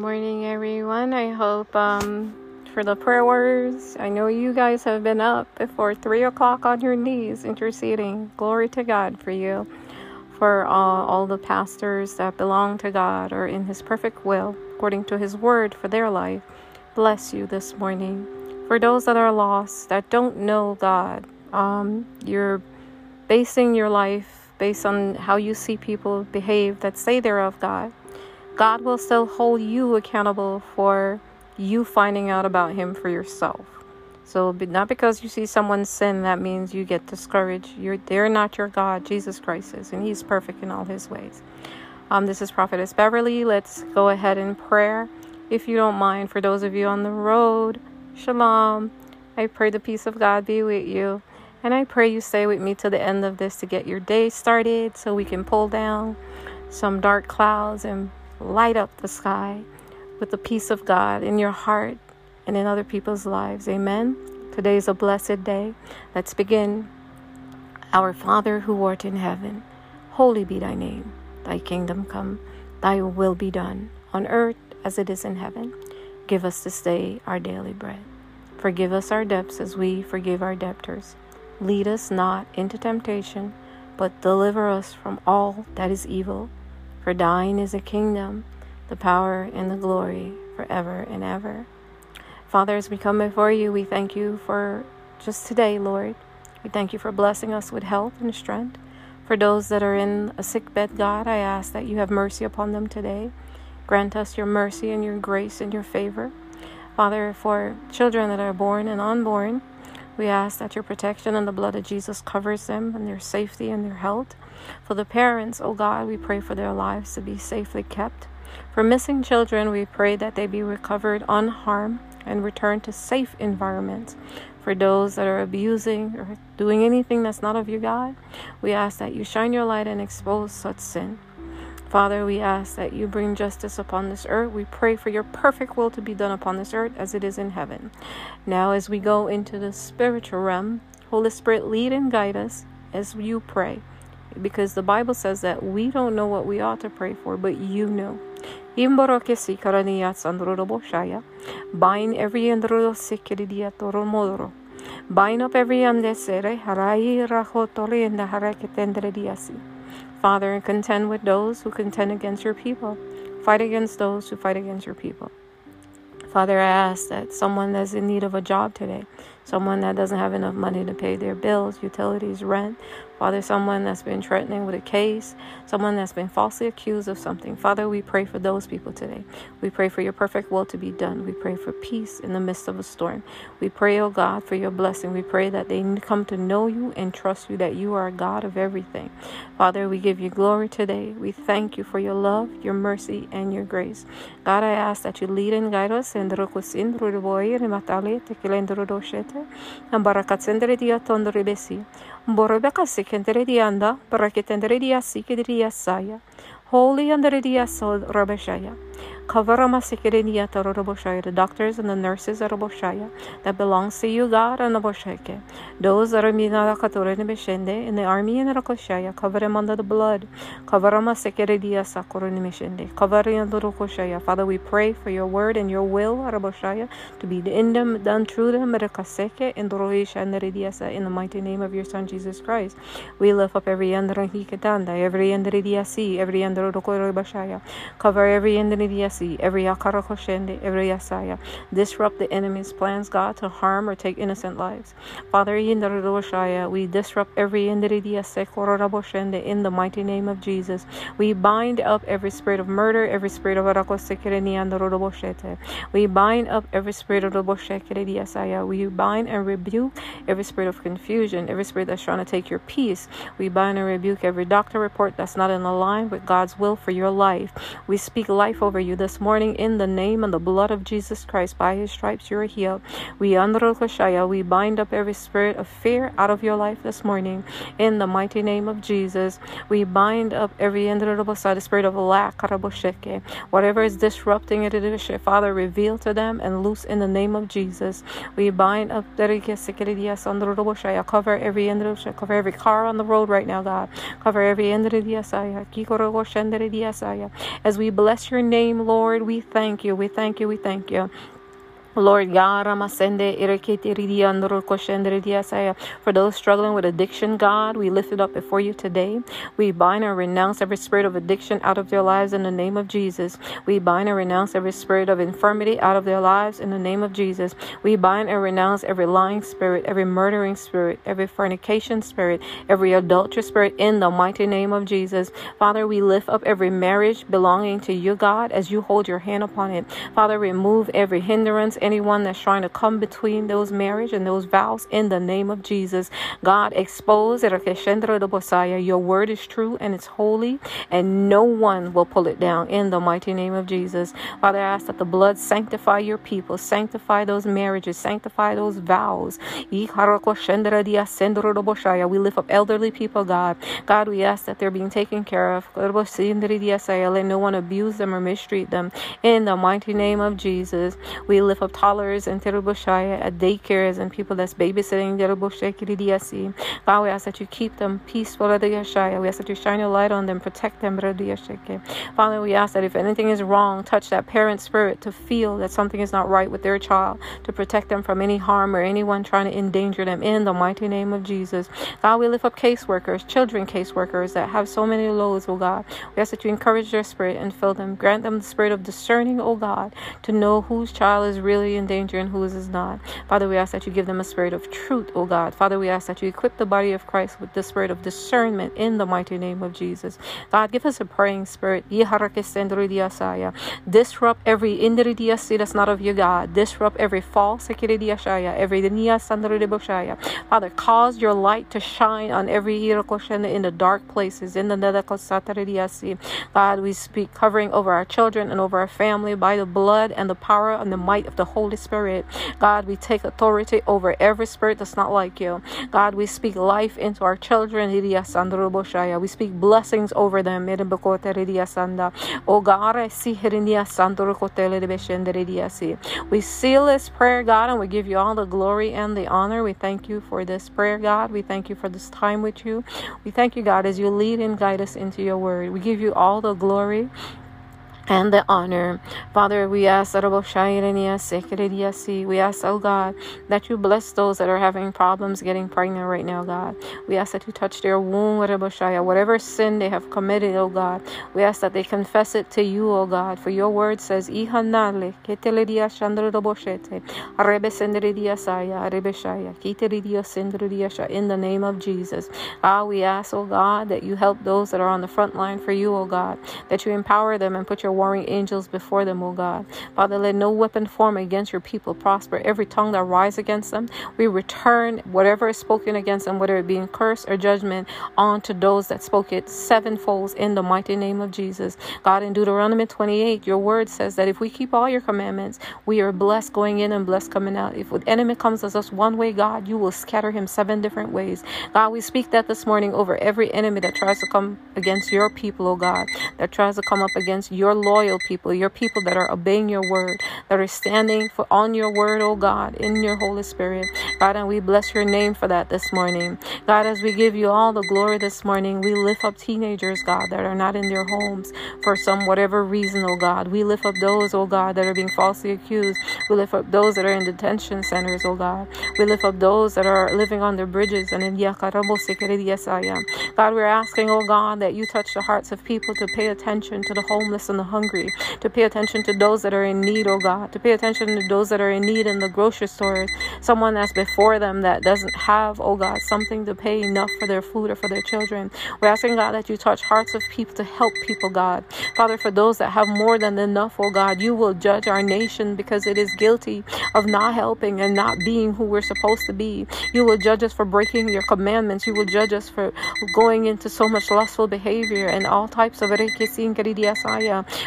morning, everyone. I hope um, for the prayer I know you guys have been up before 3 o'clock on your knees interceding. Glory to God for you. For uh, all the pastors that belong to God or in His perfect will, according to His word for their life. Bless you this morning. For those that are lost, that don't know God, um, you're basing your life based on how you see people behave that say they're of God. God will still hold you accountable for you finding out about Him for yourself. So, not because you see someone sin, that means you get discouraged. You're, they're not your God. Jesus Christ is, and He's perfect in all His ways. Um, this is Prophetess Beverly. Let's go ahead in prayer. If you don't mind, for those of you on the road, Shalom. I pray the peace of God be with you. And I pray you stay with me to the end of this to get your day started so we can pull down some dark clouds and light up the sky with the peace of God in your heart and in other people's lives. Amen. Today is a blessed day. Let's begin. Our Father who art in heaven, holy be thy name. Thy kingdom come, thy will be done, on earth as it is in heaven. Give us this day our daily bread. Forgive us our debts as we forgive our debtors. Lead us not into temptation, but deliver us from all that is evil. For thine is the kingdom, the power, and the glory forever and ever. Father, as we come before you, we thank you for just today, Lord. We thank you for blessing us with health and strength. For those that are in a sick bed, God, I ask that you have mercy upon them today. Grant us your mercy and your grace and your favor. Father, for children that are born and unborn, we ask that your protection and the blood of Jesus covers them and their safety and their health. For the parents, oh God, we pray for their lives to be safely kept. For missing children, we pray that they be recovered unharmed and return to safe environments. For those that are abusing or doing anything that's not of you, God, we ask that you shine your light and expose such sin. Father, we ask that you bring justice upon this earth. We pray for your perfect will to be done upon this earth as it is in heaven. Now, as we go into the spiritual realm, Holy Spirit, lead and guide us as you pray because the Bible says that we don't know what we ought to pray for, but you know. Bind every Bind up every. Father, and contend with those who contend against your people. Fight against those who fight against your people. Father, I ask that someone that's in need of a job today, someone that doesn't have enough money to pay their bills, utilities, rent, Father, someone that's been threatening with a case, someone that's been falsely accused of something. Father, we pray for those people today. We pray for your perfect will to be done. We pray for peace in the midst of a storm. We pray, oh God, for your blessing. We pray that they come to know you and trust you, that you are God of everything. Father, we give you glory today. We thank you for your love, your mercy, and your grace. God, I ask that you lead and guide us in the Borobeka sekendere dianda, baraketendere dia sikidri yasaya. Holy under dia so rabeshaya. Kavarama Sikirinia Toroboshaya, the doctors and the nurses at Roboshaya, that belongs to you, God, and Roboshake. Those that are Mina Katorenimishende in the army in Rakoshaya, cover them under the blood. Kavarama Sakurenimishende. Cover them under Rokoshaya. Father, we pray for your word and your will, Raboshaya, to be in them, done through them, Rekaseke, in the in the mighty name of your Son Jesus Christ. We lift up every Andrakikatanda, every Andridiasi, every Androkoroshaya. Cover every Andridiasi every Yakarakoshende, every Yasaya. Disrupt the enemy's plans, God, to harm or take innocent lives. Father, we disrupt every in the mighty name of Jesus. We bind up every spirit of murder, every spirit of We bind up every spirit of We bind and rebuke every spirit of confusion, every spirit that's trying to take your peace. We bind and rebuke every doctor report that's not in line with God's will for your life. We speak life over you this morning in the name and the blood of Jesus Christ. By his stripes you are healed. We we bind up every spirit of fear out of your life this morning in the mighty name of Jesus. We bind up every the spirit of lack, whatever is disrupting it, Father, reveal to them and loose in the name of Jesus. We bind up cover every cover every car on the road right now, God. Cover every as we bless your name, Lord. Lord, we thank you. We thank you. We thank you. Lord God, for those struggling with addiction, God, we lift it up before you today. We bind and renounce every spirit of addiction out of their lives in the name of Jesus. We bind and renounce every spirit of infirmity out of their lives in the name of Jesus. We bind and renounce every lying spirit, every murdering spirit, every fornication spirit, every adulterous spirit in the mighty name of Jesus. Father, we lift up every marriage belonging to you, God, as you hold your hand upon it. Father, remove every hindrance anyone that's trying to come between those marriage and those vows in the name of Jesus. God, expose your word is true and it's holy, and no one will pull it down in the mighty name of Jesus. Father, I ask that the blood sanctify your people, sanctify those marriages, sanctify those vows. We lift up elderly people, God. God, we ask that they're being taken care of. Let no one abuse them or mistreat them. In the mighty name of Jesus, we lift up toddlers and Teruboshaya at daycares and people that's babysitting God, we ask that you keep them peaceful. We ask that you shine your light on them, protect them. Father, we ask that if anything is wrong, touch that parent spirit to feel that something is not right with their child, to protect them from any harm or anyone trying to endanger them in the mighty name of Jesus. God, we lift up caseworkers, children caseworkers that have so many loads, oh God. We ask that you encourage their spirit and fill them. Grant them the spirit of discerning, oh God, to know whose child is really in danger and whose is not. Father, we ask that you give them a spirit of truth, O God. Father, we ask that you equip the body of Christ with the spirit of discernment in the mighty name of Jesus. God, give us a praying spirit. Disrupt every indiridiasi that's not of you, God. Disrupt every false every Father, cause your light to shine on every in the dark places. In the God, we speak covering over our children and over our family by the blood and the power and the might of the Holy Spirit. God, we take authority over every spirit that's not like you. God, we speak life into our children. We speak blessings over them. Oh God, I see we seal this prayer, God, and we give you all the glory and the honor. We thank you for this prayer, God. We thank you for this time with you. We thank you, God, as you lead and guide us into your word. We give you all the glory and the honor. Father, we ask, we ask, oh God, that you bless those that are having problems getting pregnant right now, God. We ask that you touch their womb, whatever sin they have committed, oh God. We ask that they confess it to you, oh God. For your word says, in the name of Jesus. Ah, we ask, oh God, that you help those that are on the front line for you, oh God, that you empower them and put your warring angels before them, O God. Father, let no weapon form against your people prosper. Every tongue that rise against them, we return whatever is spoken against them, whether it be in curse or judgment, on to those that spoke it sevenfold in the mighty name of Jesus. God, in Deuteronomy 28, your word says that if we keep all your commandments, we are blessed going in and blessed coming out. If the enemy comes as us one way, God, you will scatter him seven different ways. God, we speak that this morning over every enemy that tries to come against your people, O God, that tries to come up against your loyal people, your people that are obeying your word, that are standing for on your word, oh God, in your Holy Spirit. God, and we bless your name for that this morning. God, as we give you all the glory this morning, we lift up teenagers, God, that are not in their homes for some whatever reason, oh God. We lift up those, oh God, that are being falsely accused. We lift up those that are in detention centers, oh God. We lift up those that are living on the bridges and in Yakarabo God, we're asking, oh God, that you touch the hearts of people to pay attention to the homeless and the hungry, to pay attention to those that are in need, oh God, to pay attention to those that are in need in the grocery store, someone that's before them that doesn't have, oh God, something to pay enough for their food or for their children. We're asking, God, that you touch hearts of people to help people, God. Father, for those that have more than enough, oh God, you will judge our nation because it is guilty of not helping and not being who we're supposed to be. You will judge us for breaking your commandments. You will judge us for going into so much lustful behavior and all types of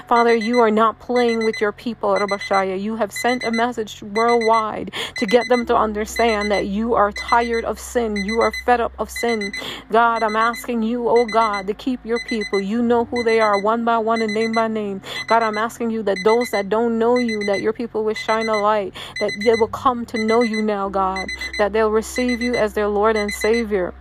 Father, you are not playing with your people, Rabashaya. You have sent a message worldwide to get them to understand that you are tired of sin. You are fed up of sin. God, I'm asking you, oh God, to keep your people. You know who they are one by one and name by name. God, I'm asking you that those that don't know you, that your people will shine a light, that they will come to know you now, God, that they'll receive you as their Lord and Savior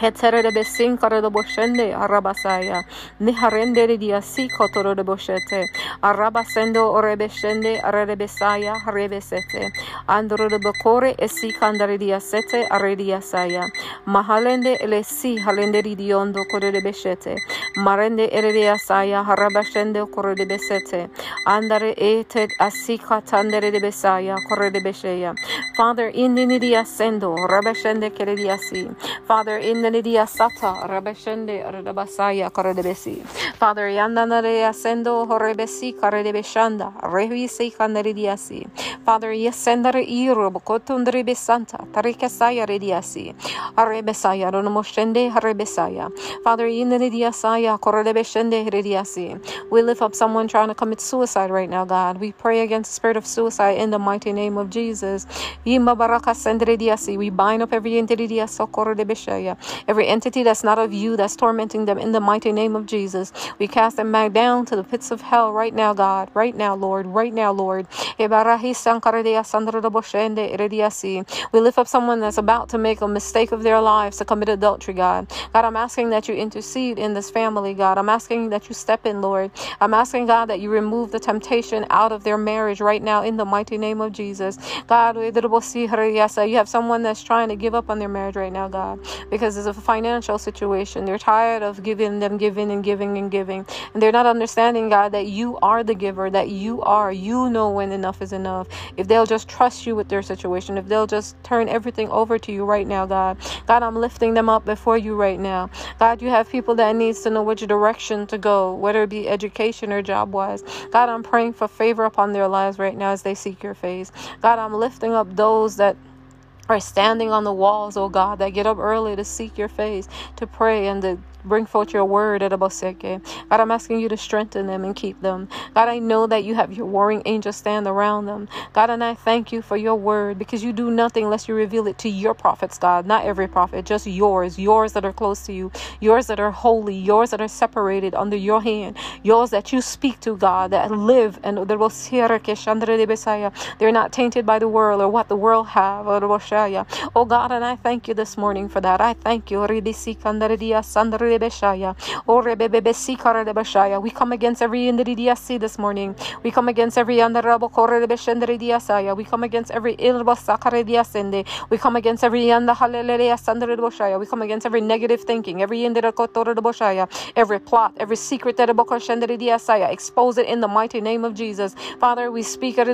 Hetere besin kare de boshende arabasaya. Niharende de diasi kotoro de boshete. Arabasendo orebeshende arebesaya harebesete. Andro de bokore esi kandare diasete arediasaya. Mahalende elesi halende diondo kore de beshete. Marende erediasaya harabashende kore de besete. Andare etet asi katandere de besaya kore de besheya. Father, in the nidiasendo rabashende kerediasi. Father, in Father. Father, Yesendare Iro, Bokotundre Besanta, Tarikasaya Rediasi, Arebesaya, Ronomoshende, Harebesaya. Father, Yinanidia Saya, Koradebeshende, Rediasi. We lift up someone trying to commit suicide right now, God. We pray against the spirit of suicide in the mighty name of Jesus. Yimba Baraka Sendrediasi. We bind up every entity, Sokorodebeshaya. Every entity that's not of you, that's tormenting them in the mighty name of Jesus. We cast them back down to the pits of hell right now, God. Right now, Lord. Right now, Lord. We lift up someone that's about to make a mistake of their lives to commit adultery, God. God, I'm asking that you intercede in this family, God. I'm asking that you step in, Lord. I'm asking, God, that you remove the temptation out of their marriage right now in the mighty name of Jesus. God, you have someone that's trying to give up on their marriage right now, God, because it's a financial situation. They're tired of giving them giving and giving and giving. And they're not understanding, God, that you are the giver, that you are. You know when enough is enough. If they'll just trust you with their situation, if they'll just turn everything over to you right now, God. God, I'm lifting them up before you right now. God, you have people that needs to know which direction to go, whether it be education or job wise. God, I'm praying for favor upon their lives right now as they seek your face. God, I'm lifting up those that are standing on the walls, oh God, that get up early to seek your face, to pray and to bring forth your word at God, I'm asking you to strengthen them and keep them. God, I know that you have your warring angels stand around them. God, and I thank you for your word because you do nothing unless you reveal it to your prophets, God. Not every prophet, just yours, yours that are close to you, yours that are holy, yours that are separated under your hand, yours that you speak to, God, that live and they're not tainted by the world or what the world have. Oh God, and I thank you this morning for that. I thank you. We come against every indiridiasi this morning. We come against every andarabo korrebeshendridiasaya. We come against every ilbasakaridiasende. We come against every andahalereasandridoshaya. We come against every negative thinking, every indirakotorboshaya, every plot, every secret that abokoshendridiasaya. Expose it in the mighty name of Jesus. Father, we speak at.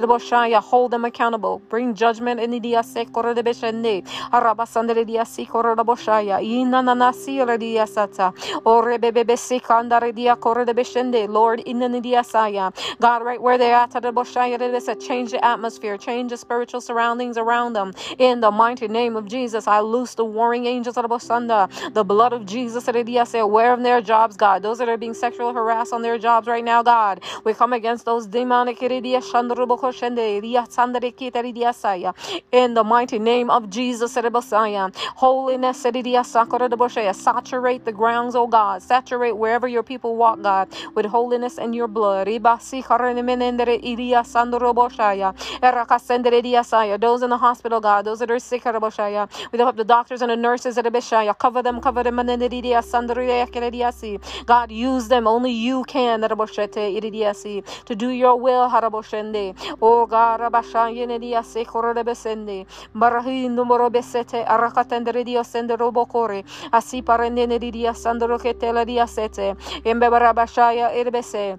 Hold them accountable. Bring judgment in the diase korrebeshende. Arabasandridiasi korreboshaya. Inananasi rediasata. Lord, in the God, right where they are, change the atmosphere, change the spiritual surroundings around them. In the mighty name of Jesus, I loose the warring angels of the blood of Jesus, aware of their jobs, God. Those that are being sexually harassed on their jobs right now, God. We come against those demonic in the mighty name of Jesus, holiness, saturate the grounds, oh God. Saturate wherever your people walk, God, with holiness and your blood. Those in the hospital, God, those that are sick, we lift up the doctors and the nurses Cover them, cover them. God, use them. Only you can to do your will. Oh God, Barahindo morobesete arakatendere dio sende robokore asi parendene dia sandro que te la diacete, en bebarabashaya irbese.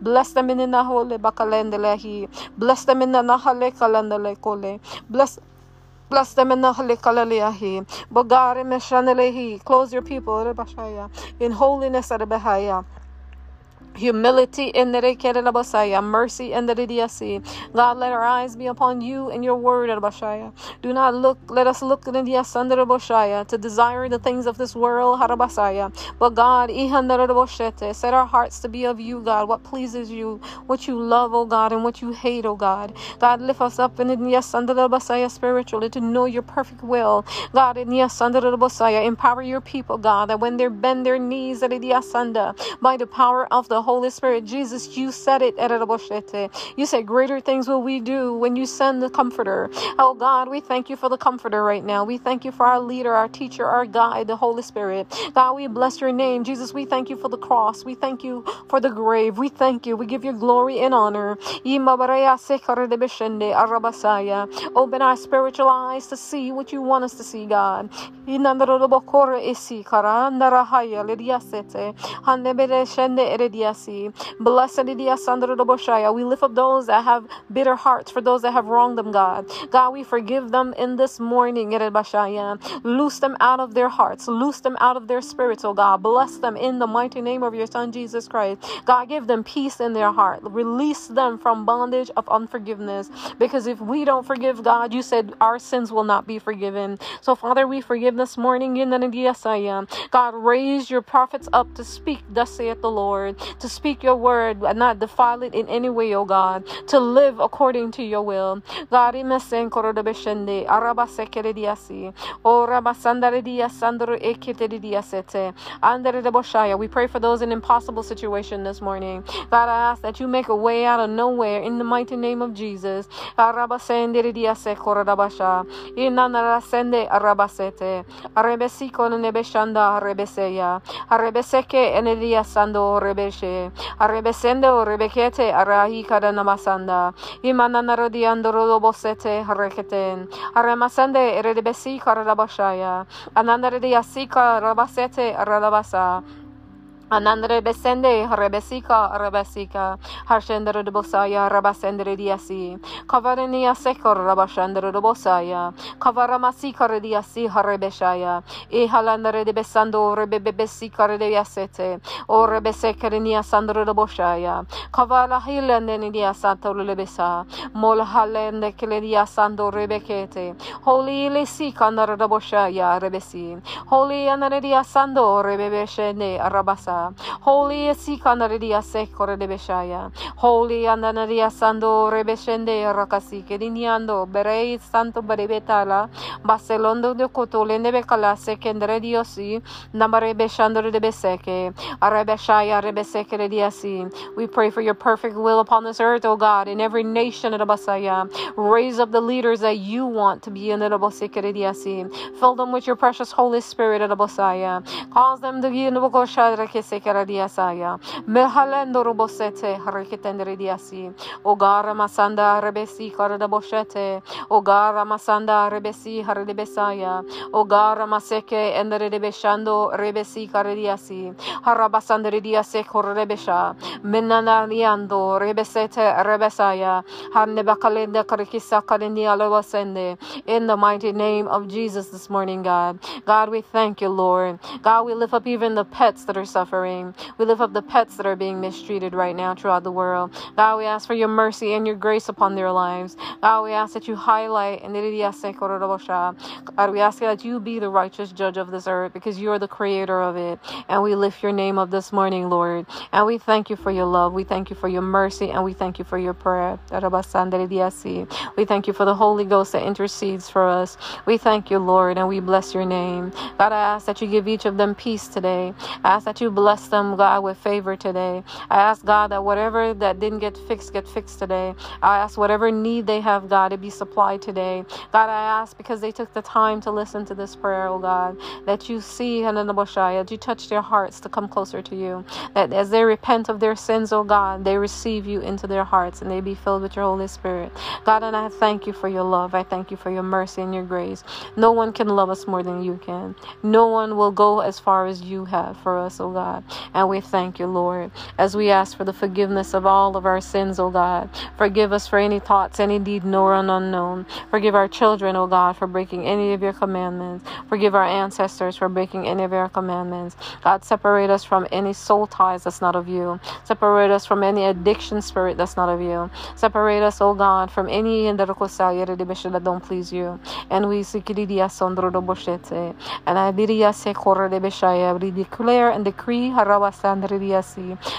Bless them in the Nahole Bakalendelehi. Bless them in the Nahale Kalandele Kole. Bless Bless them in the Halikalaliahi. Bogare Meshanelehi. Close your people in holiness at. Humility in the Bosaya, mercy in the Diasi. God, let our eyes be upon you and your word, Bashaya. Do not look, let us look in the Boshaya to desire the things of this world, Harabasaya. But God, set our hearts to be of you, God, what pleases you, what you love, oh God, and what you hate, oh God. God, lift us up in the Bosaya spiritually to know your perfect will. God, in Diasanda Bosaya, empower your people, God, that when they bend their knees the by the power of the Holy Spirit. Jesus, you said it. You said, Greater things will we do when you send the Comforter. Oh God, we thank you for the Comforter right now. We thank you for our leader, our teacher, our guide, the Holy Spirit. God, we bless your name. Jesus, we thank you for the cross. We thank you for the grave. We thank you. We give you glory and honor. Open our spiritual eyes to see what you want us to see, God. Blessed We lift up those that have bitter hearts for those that have wronged them, God. God, we forgive them in this morning. Loose them out of their hearts. Loose them out of their spirits, oh God. Bless them in the mighty name of your Son, Jesus Christ. God, give them peace in their heart. Release them from bondage of unforgiveness. Because if we don't forgive God, you said our sins will not be forgiven. So, Father, we forgive this morning. God, raise your prophets up to speak, thus saith the Lord, to speak your word and not defile it in any way, O God, to live according to your will. God. We pray for those in impossible situation this morning. God, I ask that you make a way out of nowhere in the mighty name of Jesus. Korodabasha, enediasando rebeshe, Arrebesendo rebekete arahi kada namasanda. Imana narodiando rodobosete hareketen. Arremasende eredebesi karadabashaya. Anandarediasika rabasete aradabasa. Anandre besende rebesika rebesika harshendere de bosaya rabasendere diasi kavarenia sekor rabashendere de bosaya kavaramasika rediasi harebeshaya e halandere de besando rebebesika rediasete o rebesekerenia sandre de boshaya kavala hilende dia santo lebesa mol halende kledia sando rebekete holy lesika ndare de boshaya rebesi holy anare dia sando rebebeshene arabasa Holy Sikanaridia Sekore de Beshaya. Holy Andanaria Sando Rebeshende Rakasi Kediniando Berei Santo Berebetala Baselondo de Cotolende Becala Sekendre Diosi Namare Beshandore de Beseke Arebeshaya Rebeseke Diasi. We pray for your perfect will upon this earth, O God, in every nation of Basaya. Raise up the leaders that you want to be in the Boseke Diasi. Fill them with your precious Holy Spirit of Basaya. Cause them to be in the Mehalendo robosete. Ogara masanda rebesi karadaboshete. Ogara masanda rebesi. Ogara maseke enderedebeshando rebesi. Menanaliando rebesete rebesaya. Karinialawasende. In the mighty name of Jesus this morning, God. God, we thank you, Lord. God, we lift up even the pets that are suffering suffering. We lift up the pets that are being mistreated right now throughout the world. God, we ask for your mercy and your grace upon their lives. God, we ask that you highlight and God, we ask that you be the righteous judge of this earth because you are the creator of it. And we lift your name up this morning, Lord. And we thank you for your love. We thank you for your mercy and we thank you for your prayer. We thank you for the Holy Ghost that intercedes for us. We thank you, Lord, and we bless your name. God, I ask that you give each of them peace today. I ask that you bless them, God, with favor today. I ask, God, that whatever that didn't get fixed, get fixed today. I ask whatever need they have, God, to be supplied today. God, I ask because they took the time to listen to this prayer, oh God, that you see, Hananaboshaya, that you touch their hearts to come closer to you. That as they repent of their sins, oh God, they receive you into their hearts and they be filled with your Holy Spirit. God, and I thank you for your love. I thank you for your mercy and your grace. No one can love us more than you can. No one will go as far as you have for us, oh God. God. And we thank you, Lord, as we ask for the forgiveness of all of our sins, O God. Forgive us for any thoughts, any deed known or unknown. Forgive our children, O God, for breaking any of your commandments. Forgive our ancestors for breaking any of your commandments. God, separate us from any soul ties that's not of you. Separate us from any addiction spirit that's not of you. Separate us, O God, from any that don't please you. And we and I declare and decree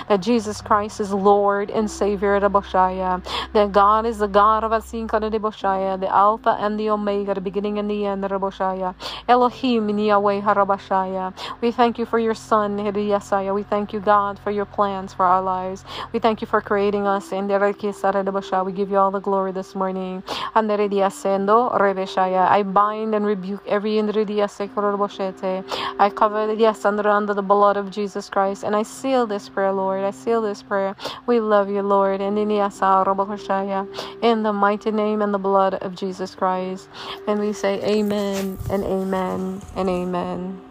that Jesus Christ is Lord and Savior that God is the God of the Alpha and the Omega, the beginning and the end Elohim Yahweh We thank you for your Son, We thank you, God, for your plans for our lives. We thank you for creating us in the We give you all the glory this morning. I bind and rebuke every I cover the under the blood of Jesus Christ and I seal this prayer, Lord. I seal this prayer. We love you, Lord. And in the mighty name and the blood of Jesus Christ. And we say amen and amen and amen.